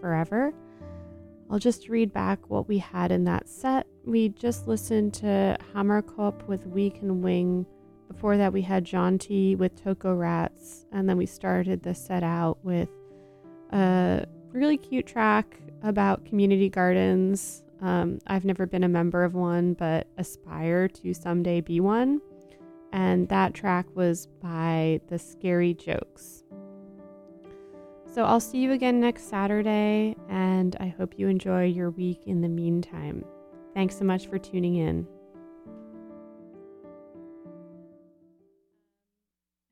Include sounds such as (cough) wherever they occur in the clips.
Forever. I'll just read back what we had in that set. We just listened to Hammerkopf with Weak and Wing. Before that, we had John T with Toko Rats. And then we started the set out with a really cute track about community gardens. Um, I've never been a member of one, but aspire to someday be one. And that track was by The Scary Jokes. So I'll see you again next Saturday, and I hope you enjoy your week in the meantime. Thanks so much for tuning in.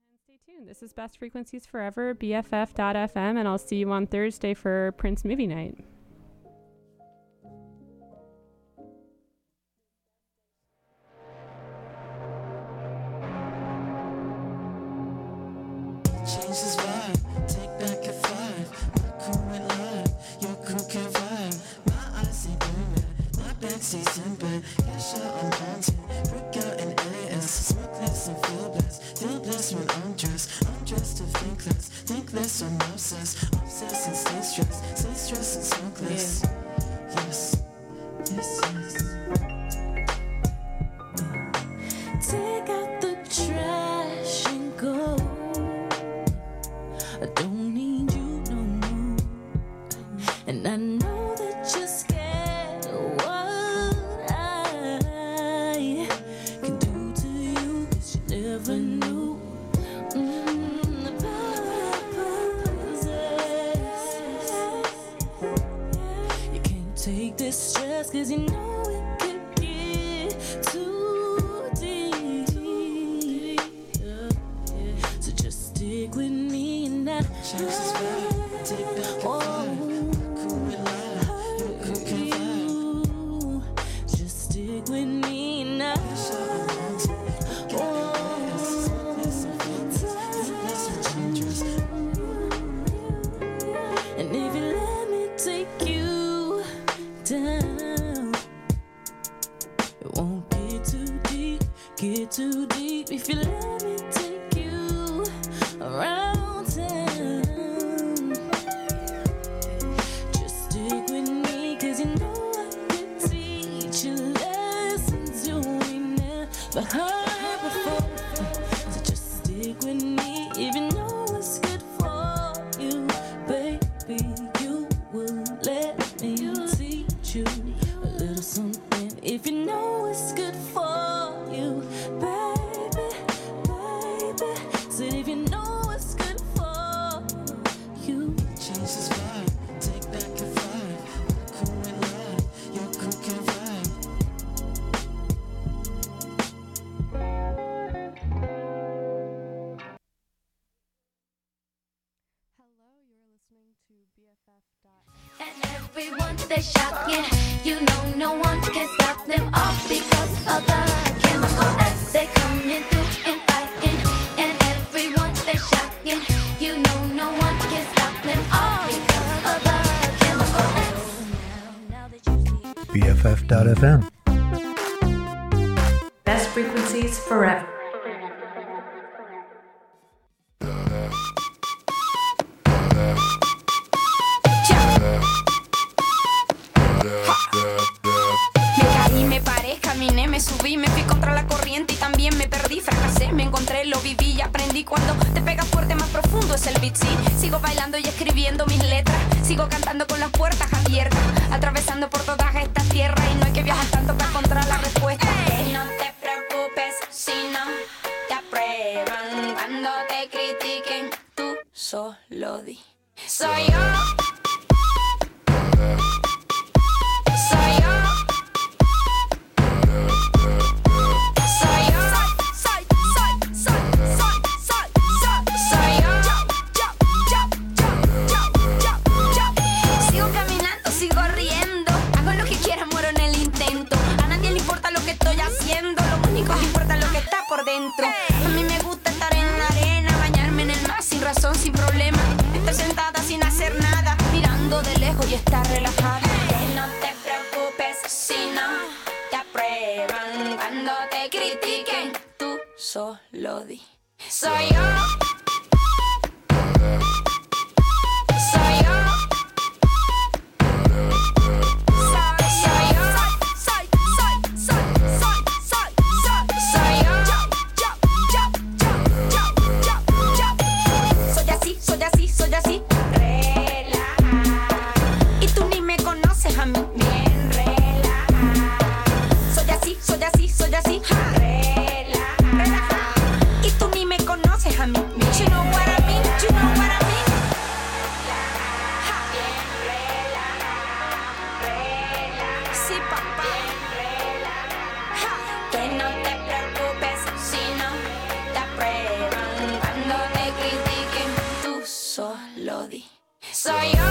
And stay tuned. This is Best Frequencies Forever, BFF.FM, and I'll see you on Thursday for Prince Movie Night. see siempre Cash out and content, break out in AS smokeless and feel blessed, feel blessed when I'm dressed. I'm dressed to think less, think less I'm obsessed. Obsessed and stay stressed, stay stressed and smokeless. yeah. Yes, yes, yes. Take out the trash and go. I don't need you no more. And I know BFF.FM. cuando te pega fuerte más profundo es el beat. Sigo bailando y escribiendo mis letras, sigo cantando con las puertas abiertas, atravesando por todas estas tierras y no hay que viajar tanto para encontrar la respuesta. No te preocupes si no te aprueban cuando te critiquen, tú solo di. Soy yo. melody. So you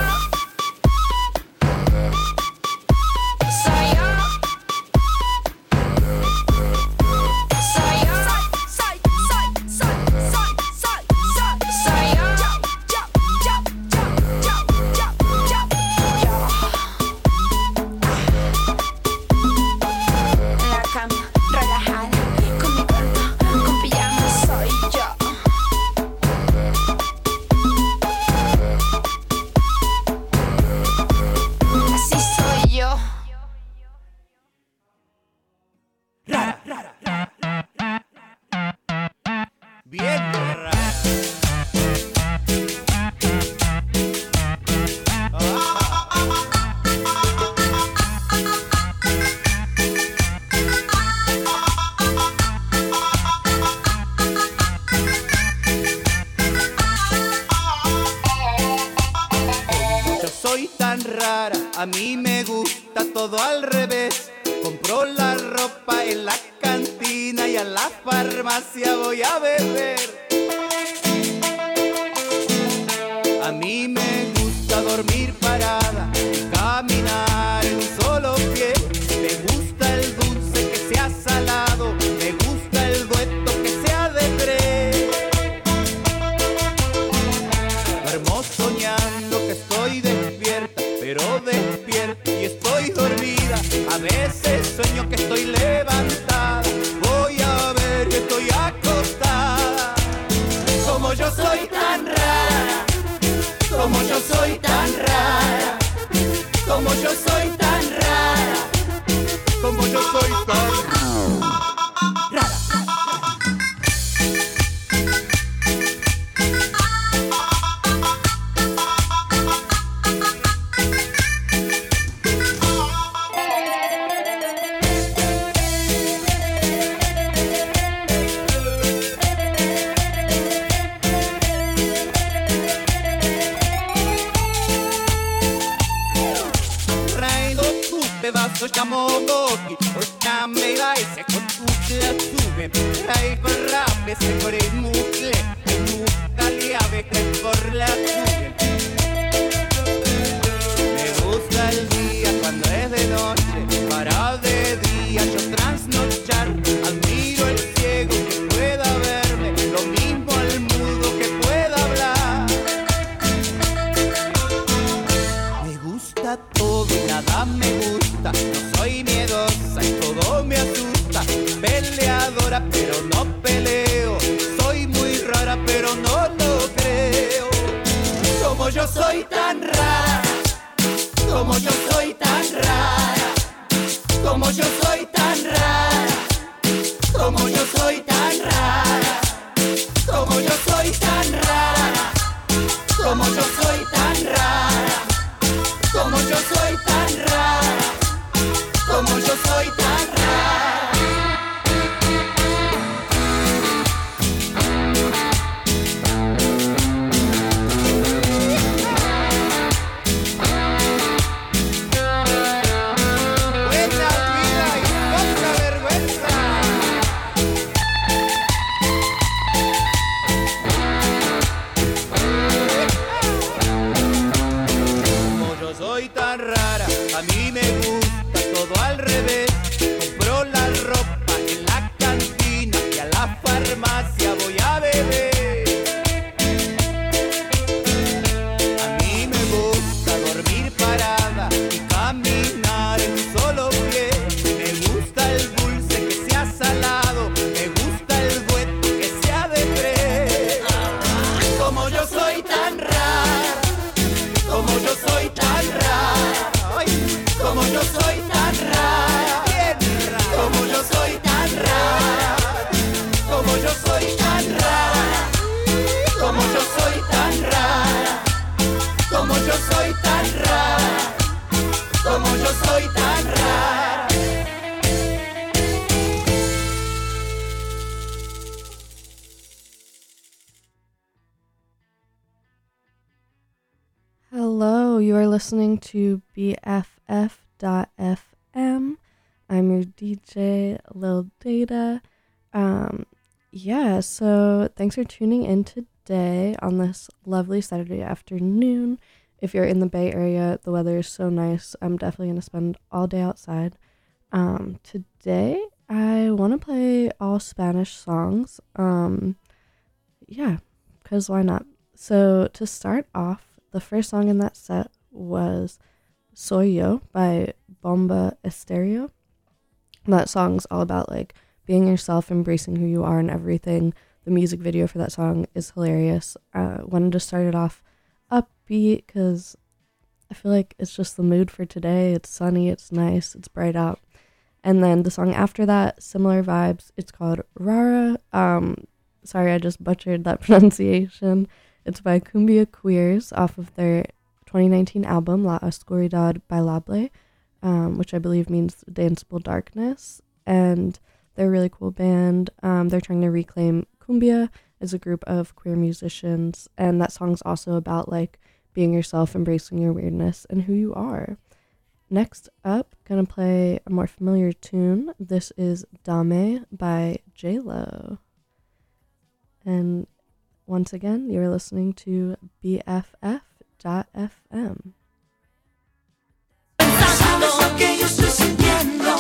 a little Data. Um, yeah, so thanks for tuning in today on this lovely Saturday afternoon. If you're in the Bay Area, the weather is so nice. I'm definitely going to spend all day outside. Um, today, I want to play all Spanish songs. Um, yeah, because why not? So, to start off, the first song in that set was Soy Yo by Bomba Estéreo that song's all about like being yourself, embracing who you are, and everything. The music video for that song is hilarious. Uh, wanted to start it off upbeat because I feel like it's just the mood for today. It's sunny, it's nice, it's bright out. And then the song after that, similar vibes. It's called Rara. Um, sorry, I just butchered that (laughs) pronunciation. It's by Kumbia Queers off of their 2019 album La Oscuridad Bailable um, which I believe means danceable darkness. And they're a really cool band. Um, they're trying to reclaim cumbia as a group of queer musicians, and that song's also about like being yourself, embracing your weirdness, and who you are. Next up, gonna play a more familiar tune. This is Dame by J Lo. And once again, you're listening to BFF.FM. que yo estoy sintiendo.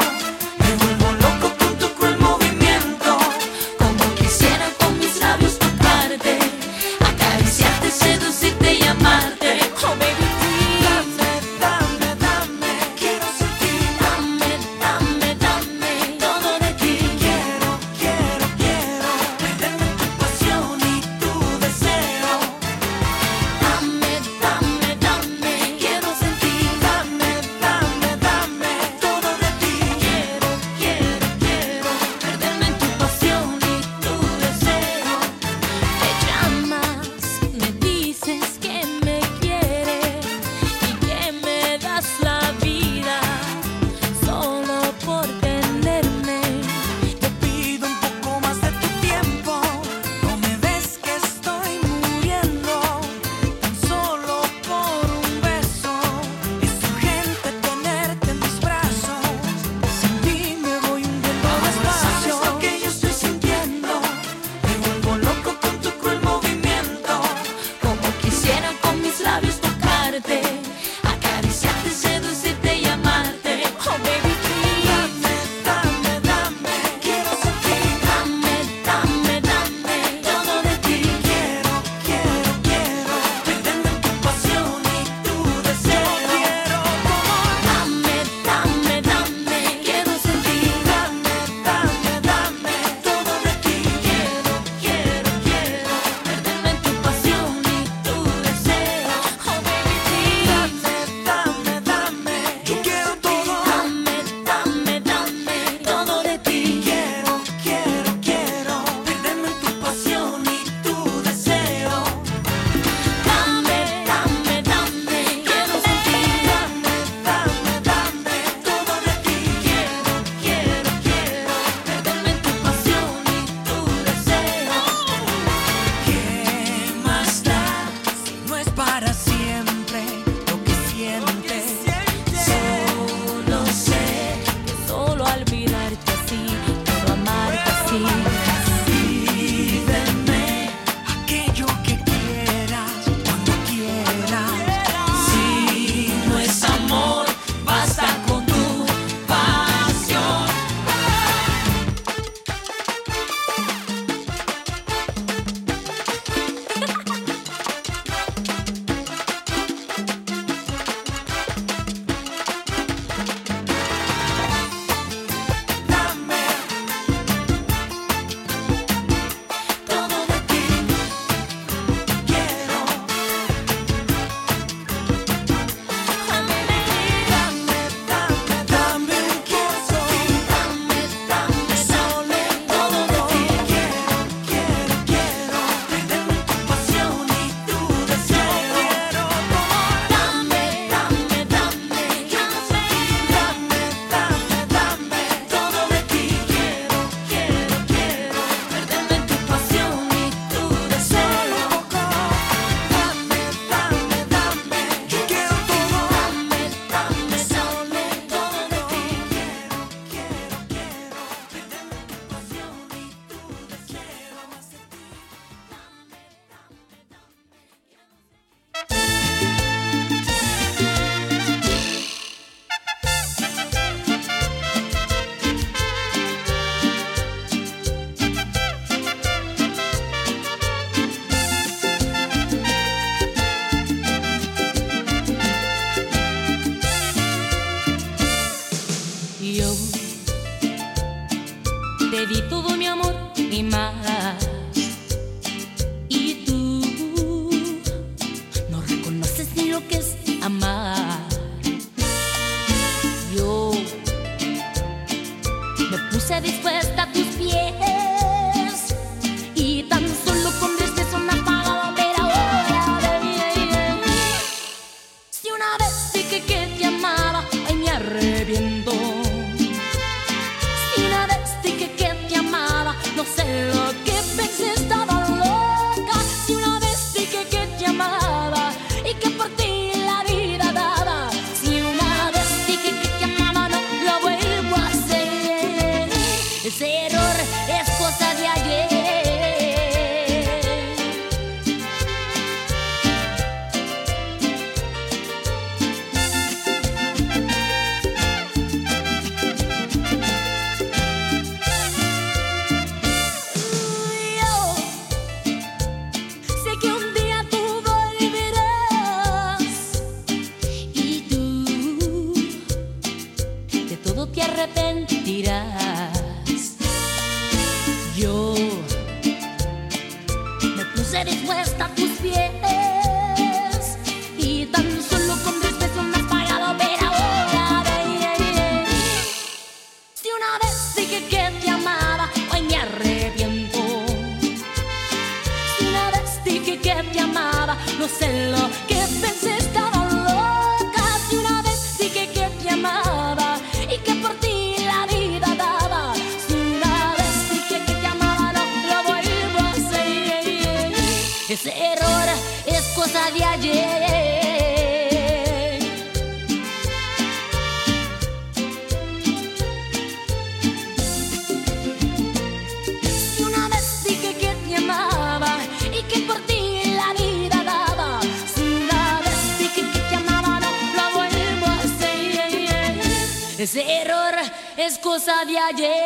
felicidade.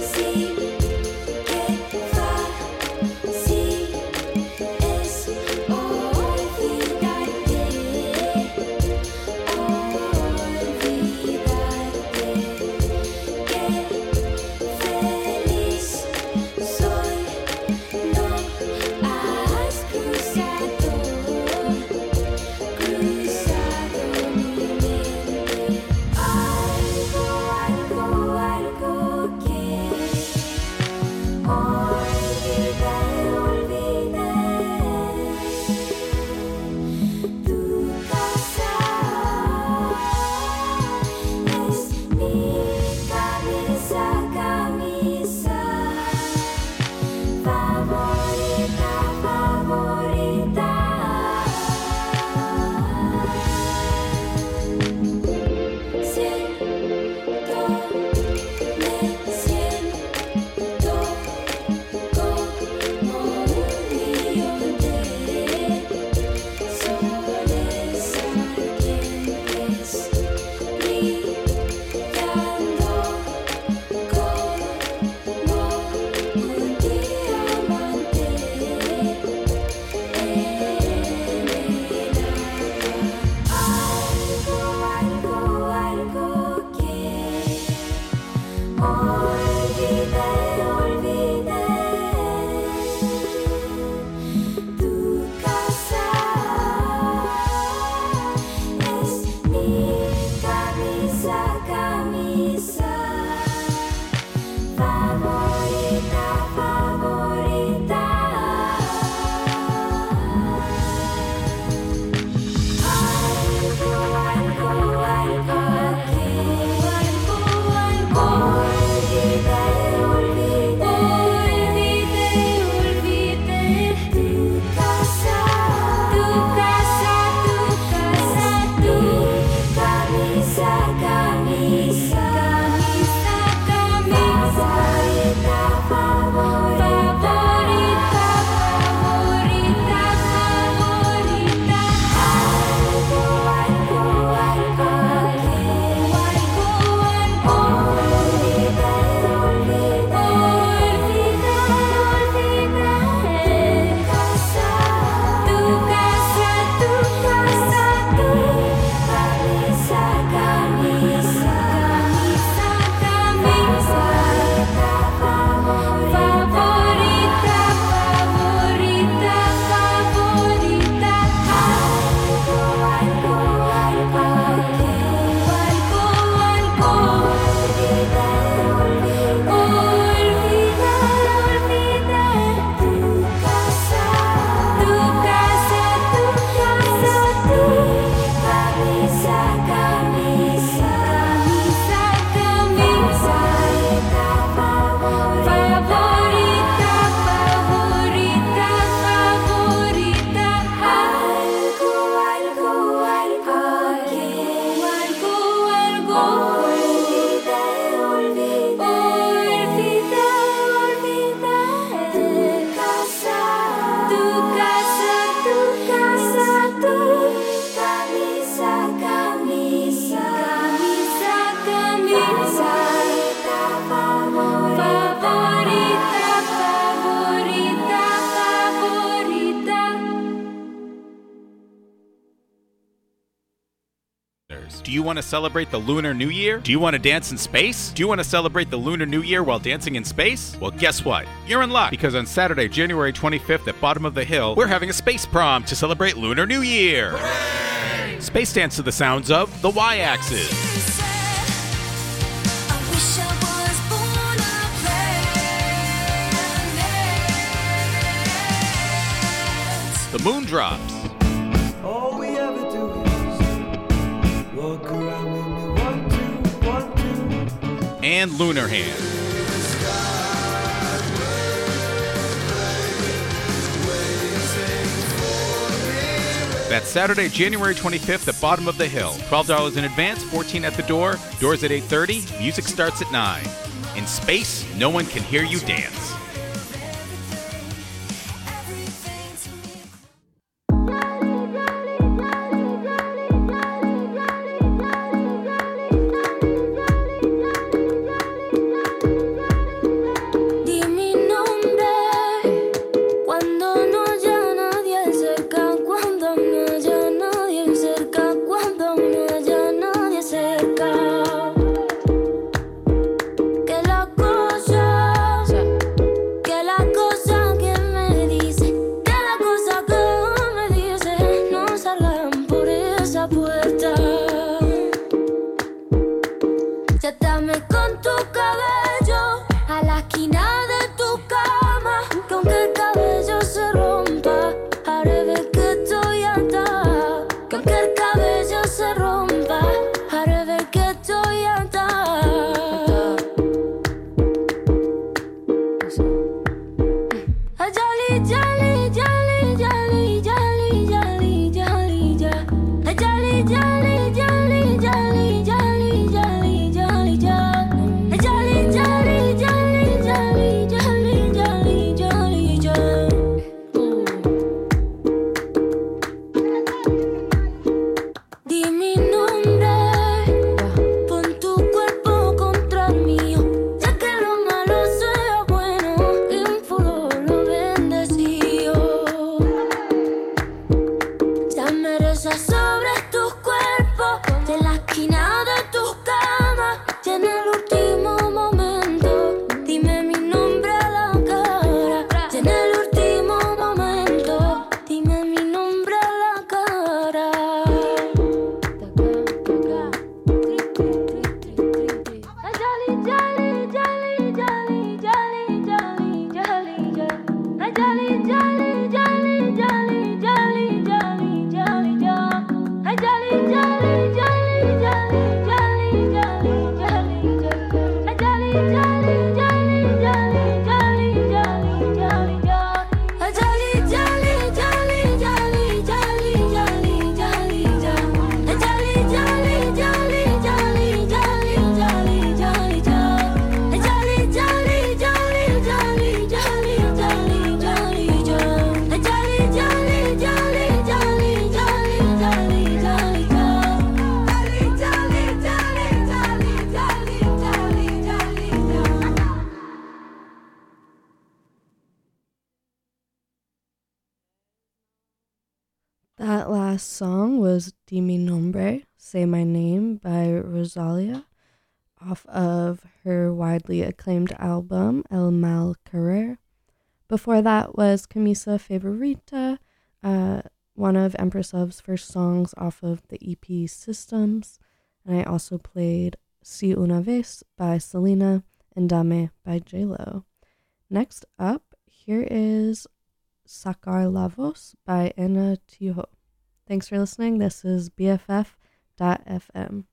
Sim, que sim. Hours. Do you want to celebrate the Lunar New Year? Do you want to dance in space? Do you want to celebrate the Lunar New Year while dancing in space? Well, guess what? You're in luck because on Saturday, January 25th at Bottom of the Hill, we're having a space prom to celebrate Lunar New Year. Space dance to the sounds of the Y Axis. I wish I was born a planet. The Moon Drops. And Lunar Hand. That's Saturday, January 25th at Bottom of the Hill. $12 in advance, 14 at the door. Doors at 8:30. Music starts at 9. In space, no one can hear you dance. That last song was Di Mi Nombre, Say My Name by Rosalia, off of her widely acclaimed album El Mal Querer. Before that was Camisa Favorita, uh, one of Empress Of's first songs off of the EP Systems. And I also played Si Una Vez by Selena and Dame by J Lo. Next up, here is Sacar La Voz by Ana Tijoux. Thanks for listening. This is BFF.fm.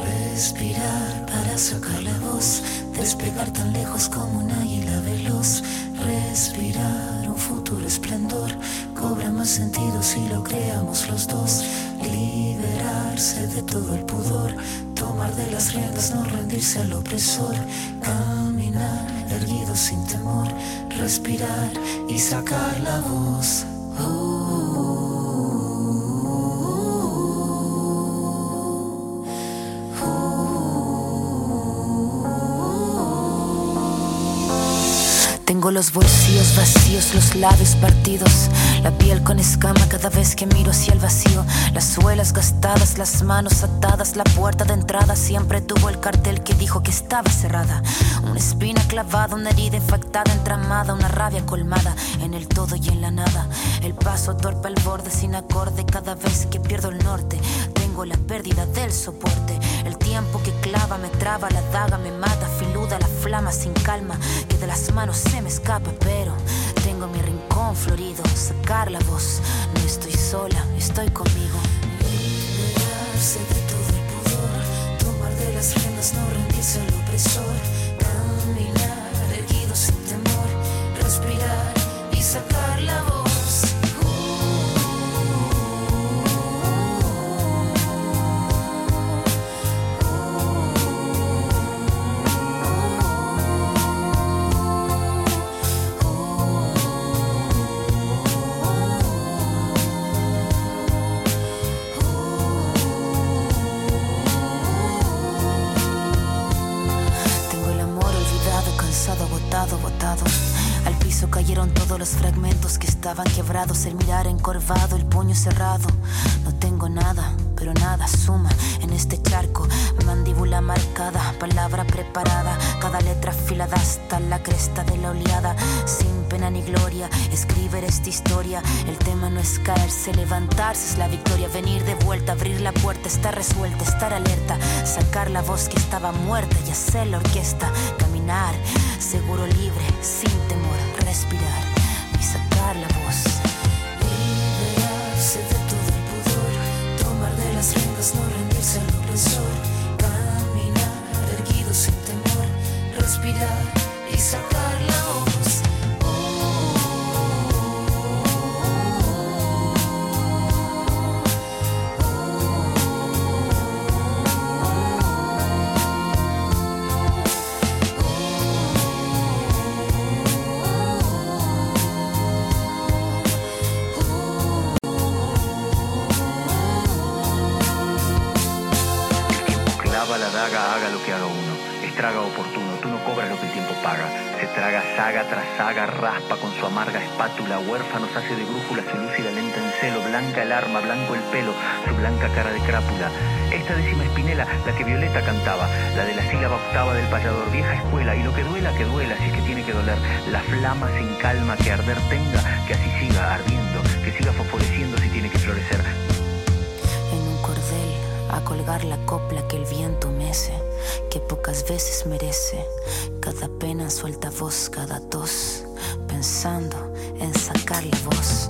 Respirar sacar la voz, despegar tan lejos como un águila veloz. Respirar un futuro esplendor, cobra más sentido si lo creamos los dos. Liberarse de todo el pudor, tomar de las riendas, no rendirse al opresor. Caminar erguido sin temor, respirar y sacar la voz. Oh. Tengo los bolsillos vacíos, los labios partidos, la piel con escama cada vez que miro hacia el vacío, las suelas gastadas, las manos atadas, la puerta de entrada siempre tuvo el cartel que dijo que estaba cerrada. Una espina clavada, una herida infectada, entramada, una rabia colmada en el todo y en la nada. El paso torpe al borde sin acorde cada vez que pierdo el norte. Tengo la pérdida del soporte. El tiempo que clava me traba, la daga me mata, flama sin calma, que de las manos se me escapa, pero tengo mi rincón florido, sacar la voz. No estoy sola, estoy conmigo. Liberarse de todo el pudor, tomar de las riendas, no rendirse al opresor, el mirar encorvado, el puño cerrado. No tengo nada, pero nada suma en este charco. Mandíbula marcada, palabra preparada, cada letra afilada hasta la cresta de la oleada. Sin pena ni gloria, escribir esta historia. El tema no es caerse, levantarse es la victoria. Venir de vuelta, abrir la puerta, estar resuelta, estar alerta, sacar la voz que estaba muerta y hacer la orquesta. Caminar, seguro libre, sin temor, respirar La daga, haga lo que haga uno. Estraga oportuno, tú no cobras lo que el tiempo paga. Se traga saga tras saga, raspa con su amarga espátula. Huérfanos hace de brújula, se lúcida lenta en celo. Blanca el arma, blanco el pelo, su blanca cara de crápula. Esta décima espinela, la que Violeta cantaba, la de la sílaba octava del payador, vieja escuela. Y lo que duela, que duela, si es que tiene que doler. La flama sin calma, que arder tenga, que así siga ardiendo, que siga fosforeciendo si tiene que florecer. A colgar la copla que el viento mece, que pocas veces merece. Cada pena suelta voz, cada tos, pensando en sacar la voz.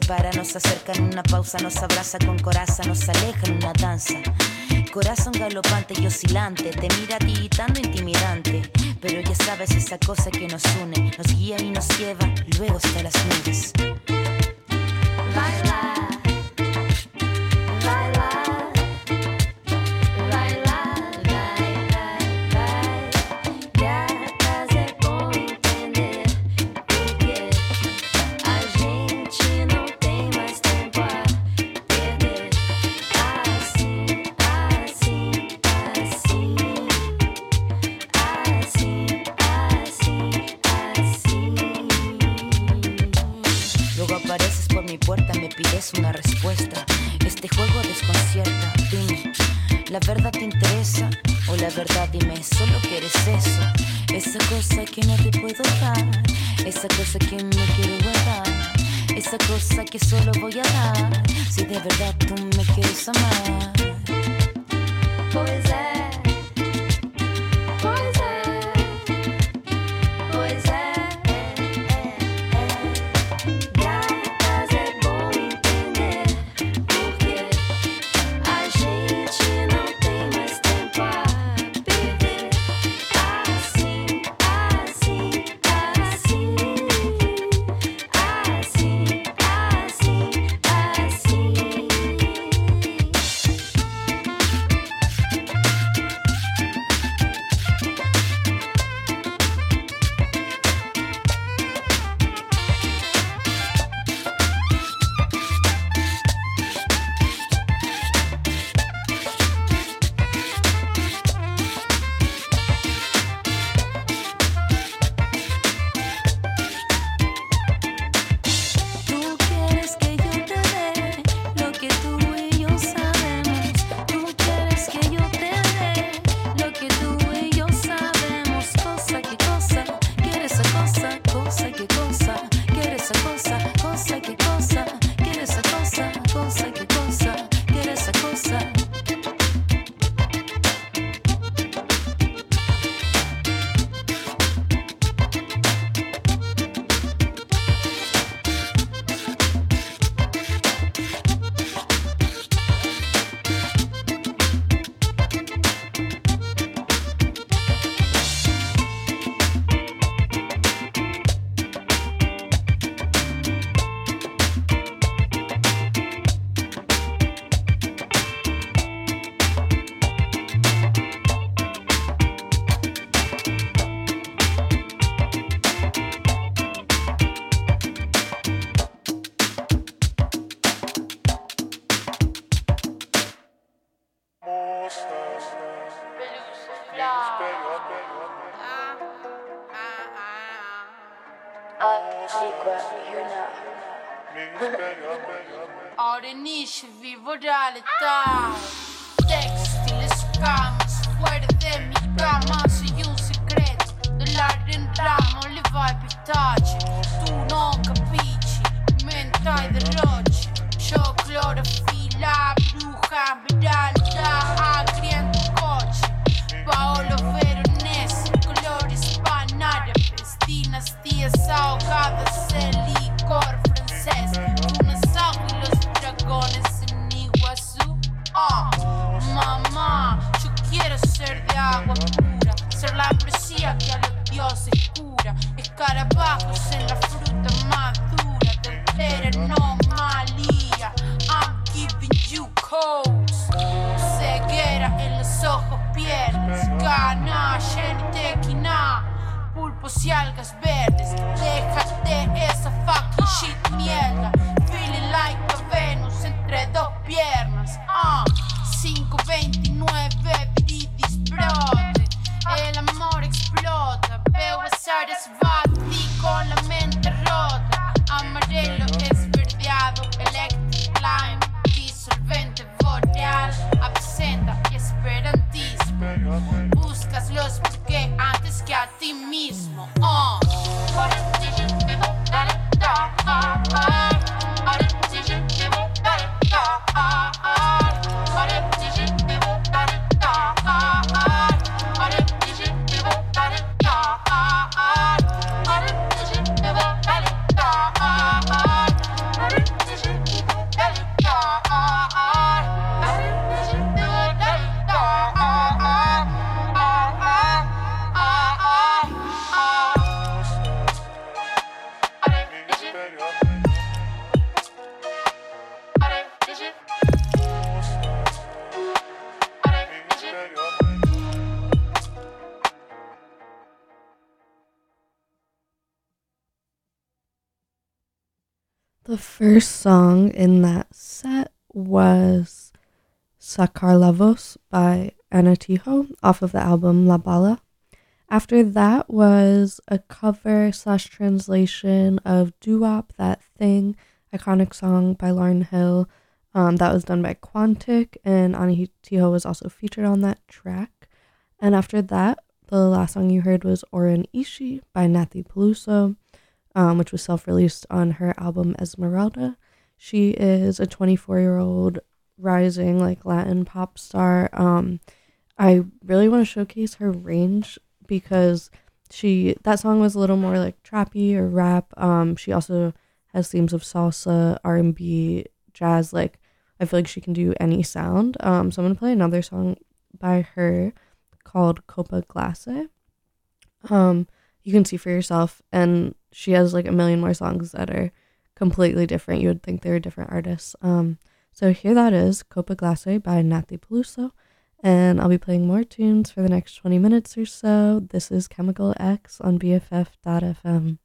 Separa, nos acerca en una pausa, nos abraza con coraza, nos aleja en una danza. Corazón galopante y oscilante, te mira a ti tanto intimidante. Pero ya sabes esa cosa que nos une, nos guía y nos lleva luego hasta las nubes. Si algas verdes, lejos de esa fucking shit mierda. in that set was Sacar La Voz by Ana Tijoux off of the album La Bala. After that was a cover slash translation of Doo-Wop, That Thing, iconic song by Lauryn Hill. Um, that was done by Quantic, and Ana Tijoux was also featured on that track. And after that, the last song you heard was Oreen Ishi by Nathy Peluso, um, which was self released on her album Esmeralda. She is a 24 year old rising like Latin pop star. Um, I really want to showcase her range because she that song was a little more like trappy or rap. Um, she also has themes of salsa, R and B, jazz. Like I feel like she can do any sound. Um, so I'm gonna play another song by her called Copa Glasé. Um, you can see for yourself, and she has like a million more songs that are completely different. You would think they were different artists. Um, so here that is Copa Glasé by Nathy Peluso, and I'll be playing more tunes for the next 20 minutes or so. This is Chemical X on BFF.fm.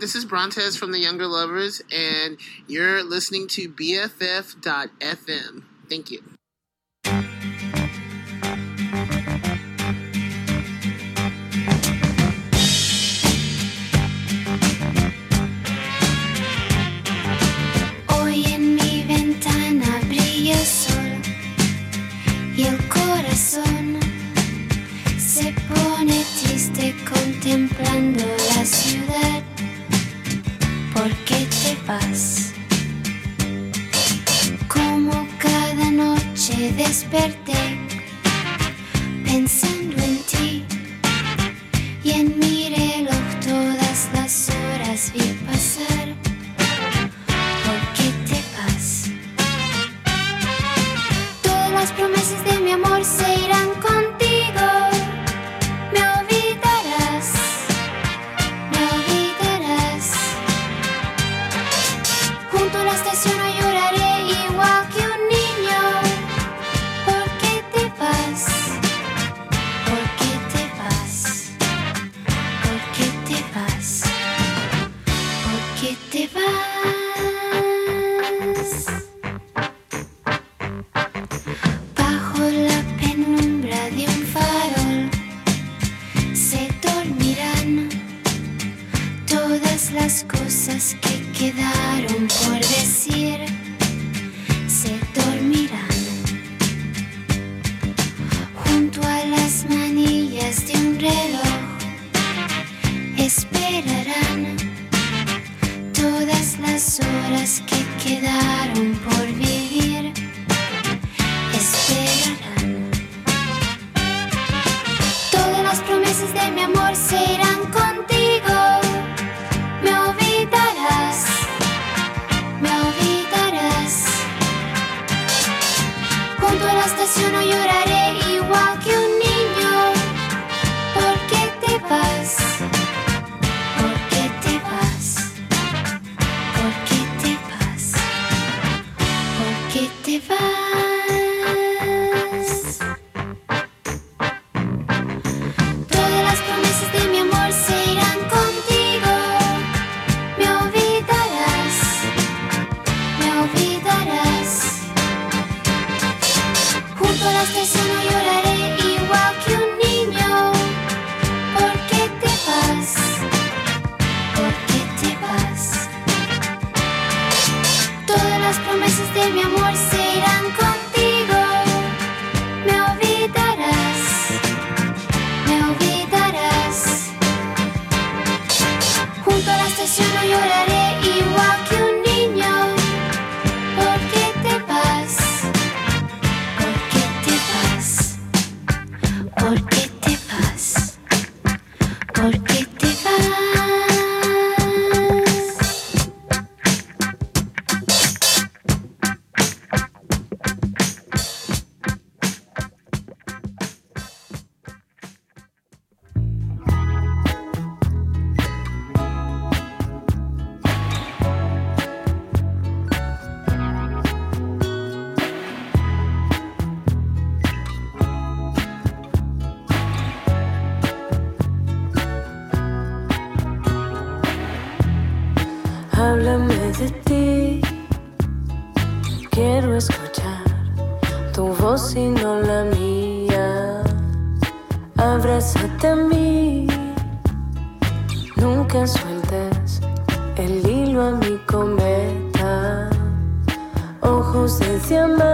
this is Brontez from the Younger Lovers, and you're listening to BFF.FM. Thank you. Hoy en mi ventana brilla sol y el corazón se pone contemplando Como cada noche desperté pensando place tu voz y no la mía. Abrázate a mí. Nunca sueltes el hilo a mi cometa. Ojos de diamante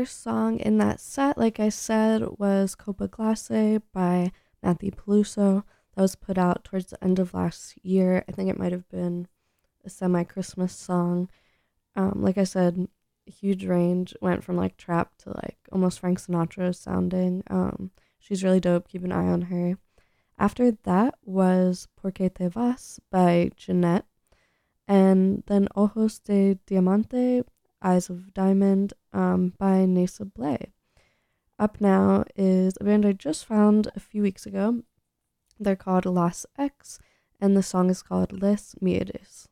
first song in that set, like I said, was Copa Glasé by Nathy Peluso. That was put out towards the end of last year. I think it might have been a semi Christmas song. Um, like I said, huge range. Went from like trap to like almost Frank Sinatra sounding. Um, she's really dope. Keep an eye on her. After that was Porque Te Vas by Jeanette. And then Ojos de Diamante, Eyes of Diamond um, by Nasa Blay. Up now is a band I just found a few weeks ago. They're called Las X, and the song is called Les Mieres.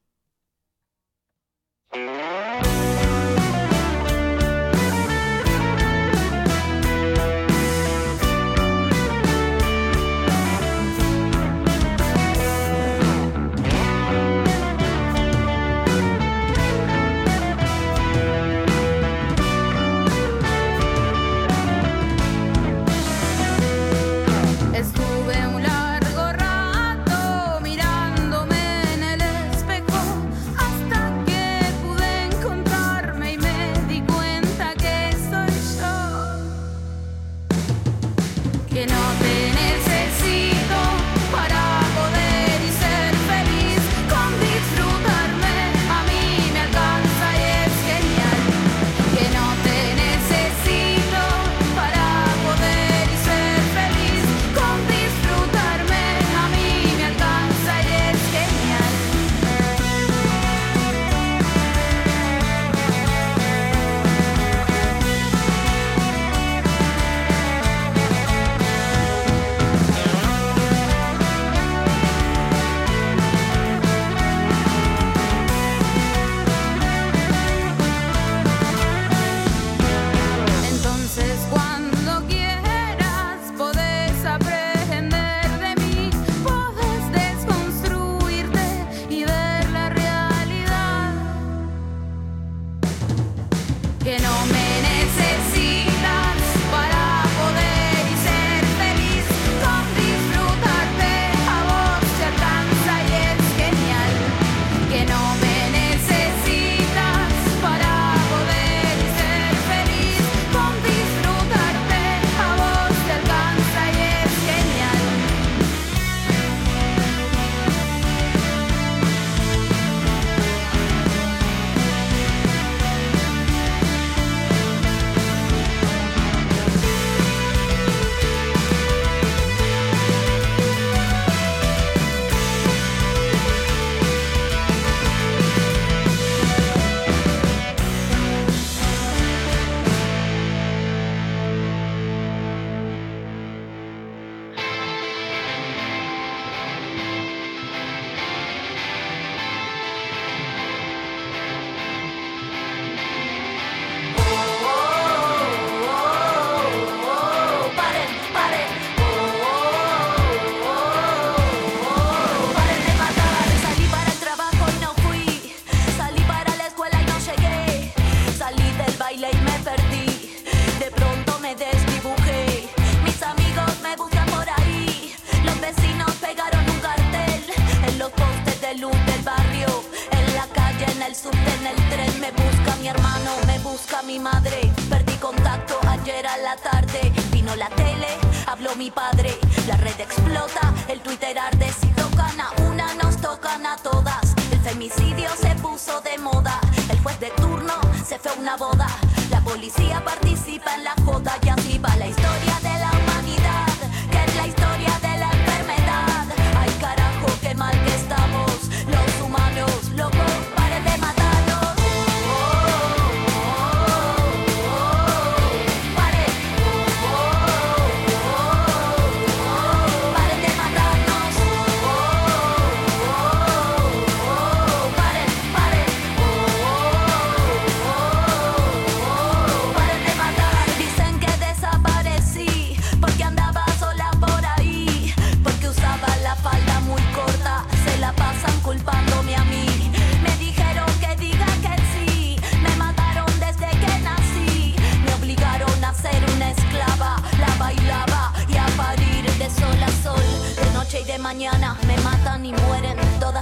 mi padre. La red explota, el Twitter arde. Si tocan a una, nos tocan a todas. El femicidio se puso de moda. El juez de turno se fue a una boda. La policía participa en la joda y así va la historia de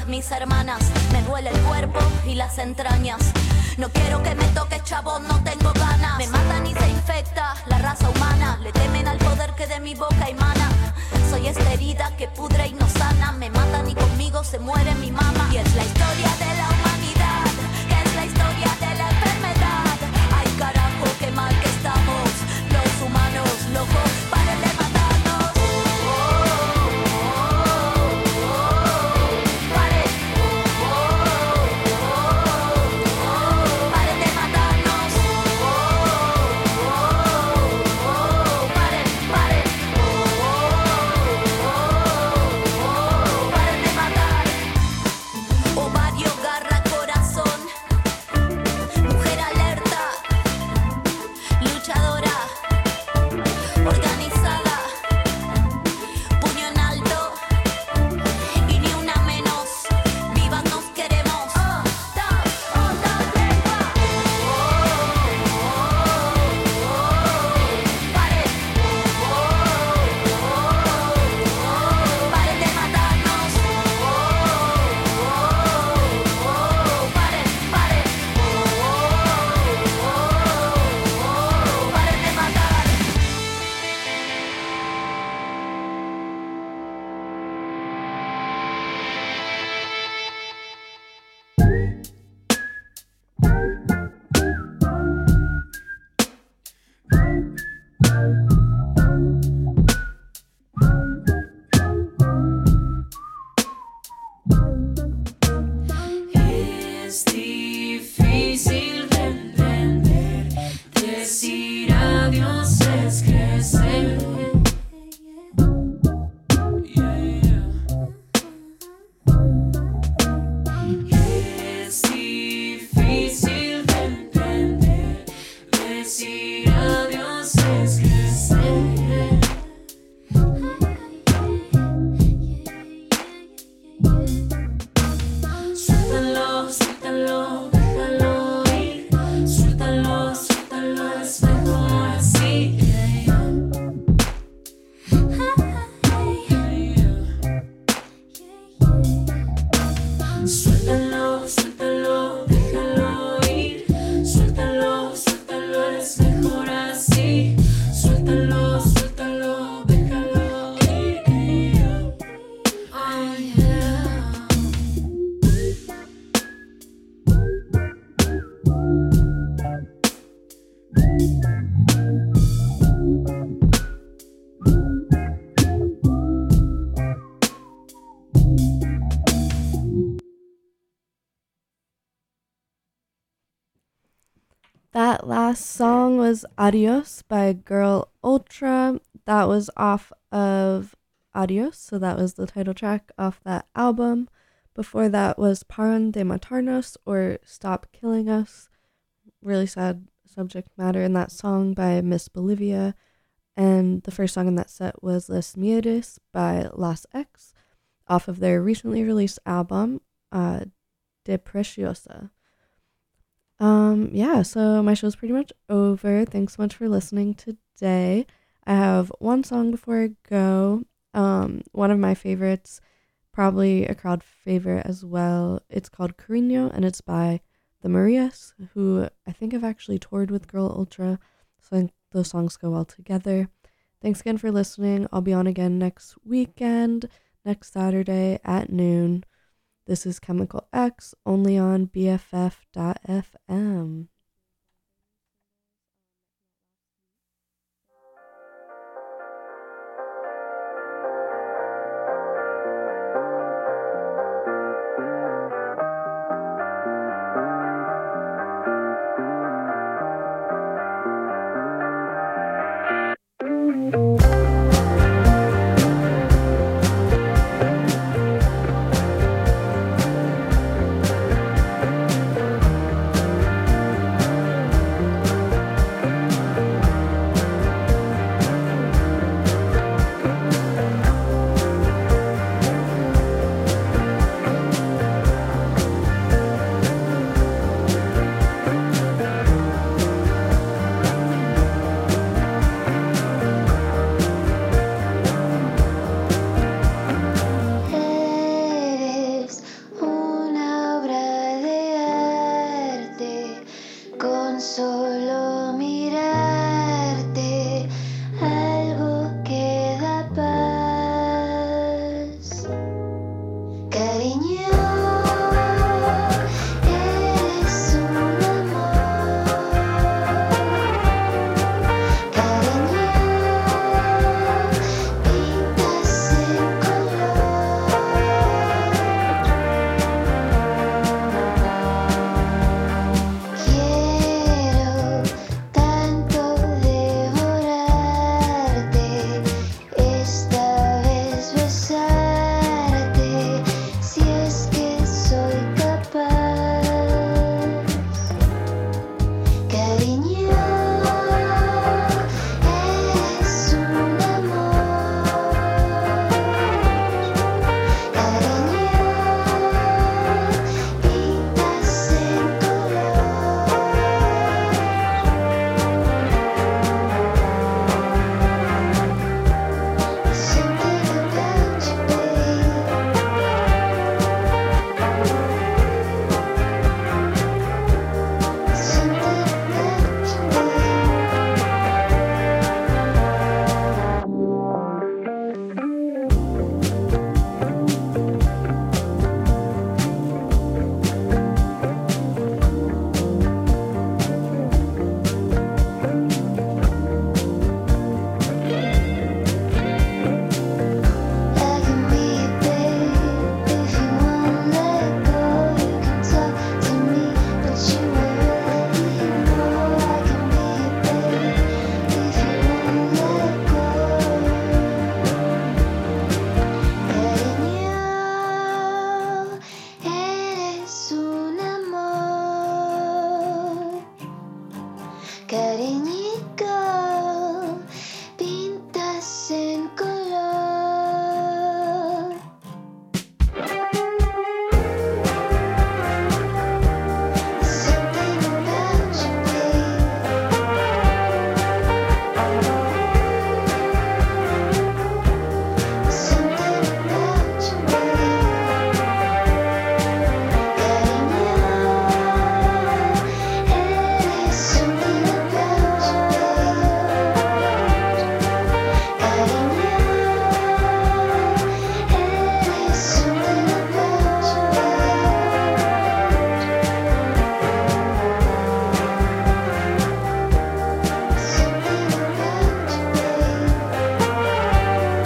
mis hermanas. Me duele el cuerpo y las entrañas. No quiero que me toques, chavo, no tengo ganas. Me matan y se infecta la raza humana. Le temen al poder que de mi boca emana. Soy esta herida que pudre y no sana. Me matan y conmigo se muere mi mamá. Y es la historia de la Last song was Adios by Girl Ultra. That was off of Adios, so that was the title track off that album. Before that was Paren de Matarnos or Stop Killing Us. Really sad subject matter in that song by Miss Bolivia. And the first song in that set was Les Mieres by Las X off of their recently released album, uh, De Preciosa. Um, yeah, so my show's pretty much over. Thanks so much for listening today. I have one song before I go. Um, one of my favorites, probably a crowd favorite as well. It's called Carino and it's by the Marias, who I think have actually toured with Girl Ultra. So I think those songs go well together. Thanks again for listening. I'll be on again next weekend, next Saturday at noon. This is Chemical X, only on BFF.fm.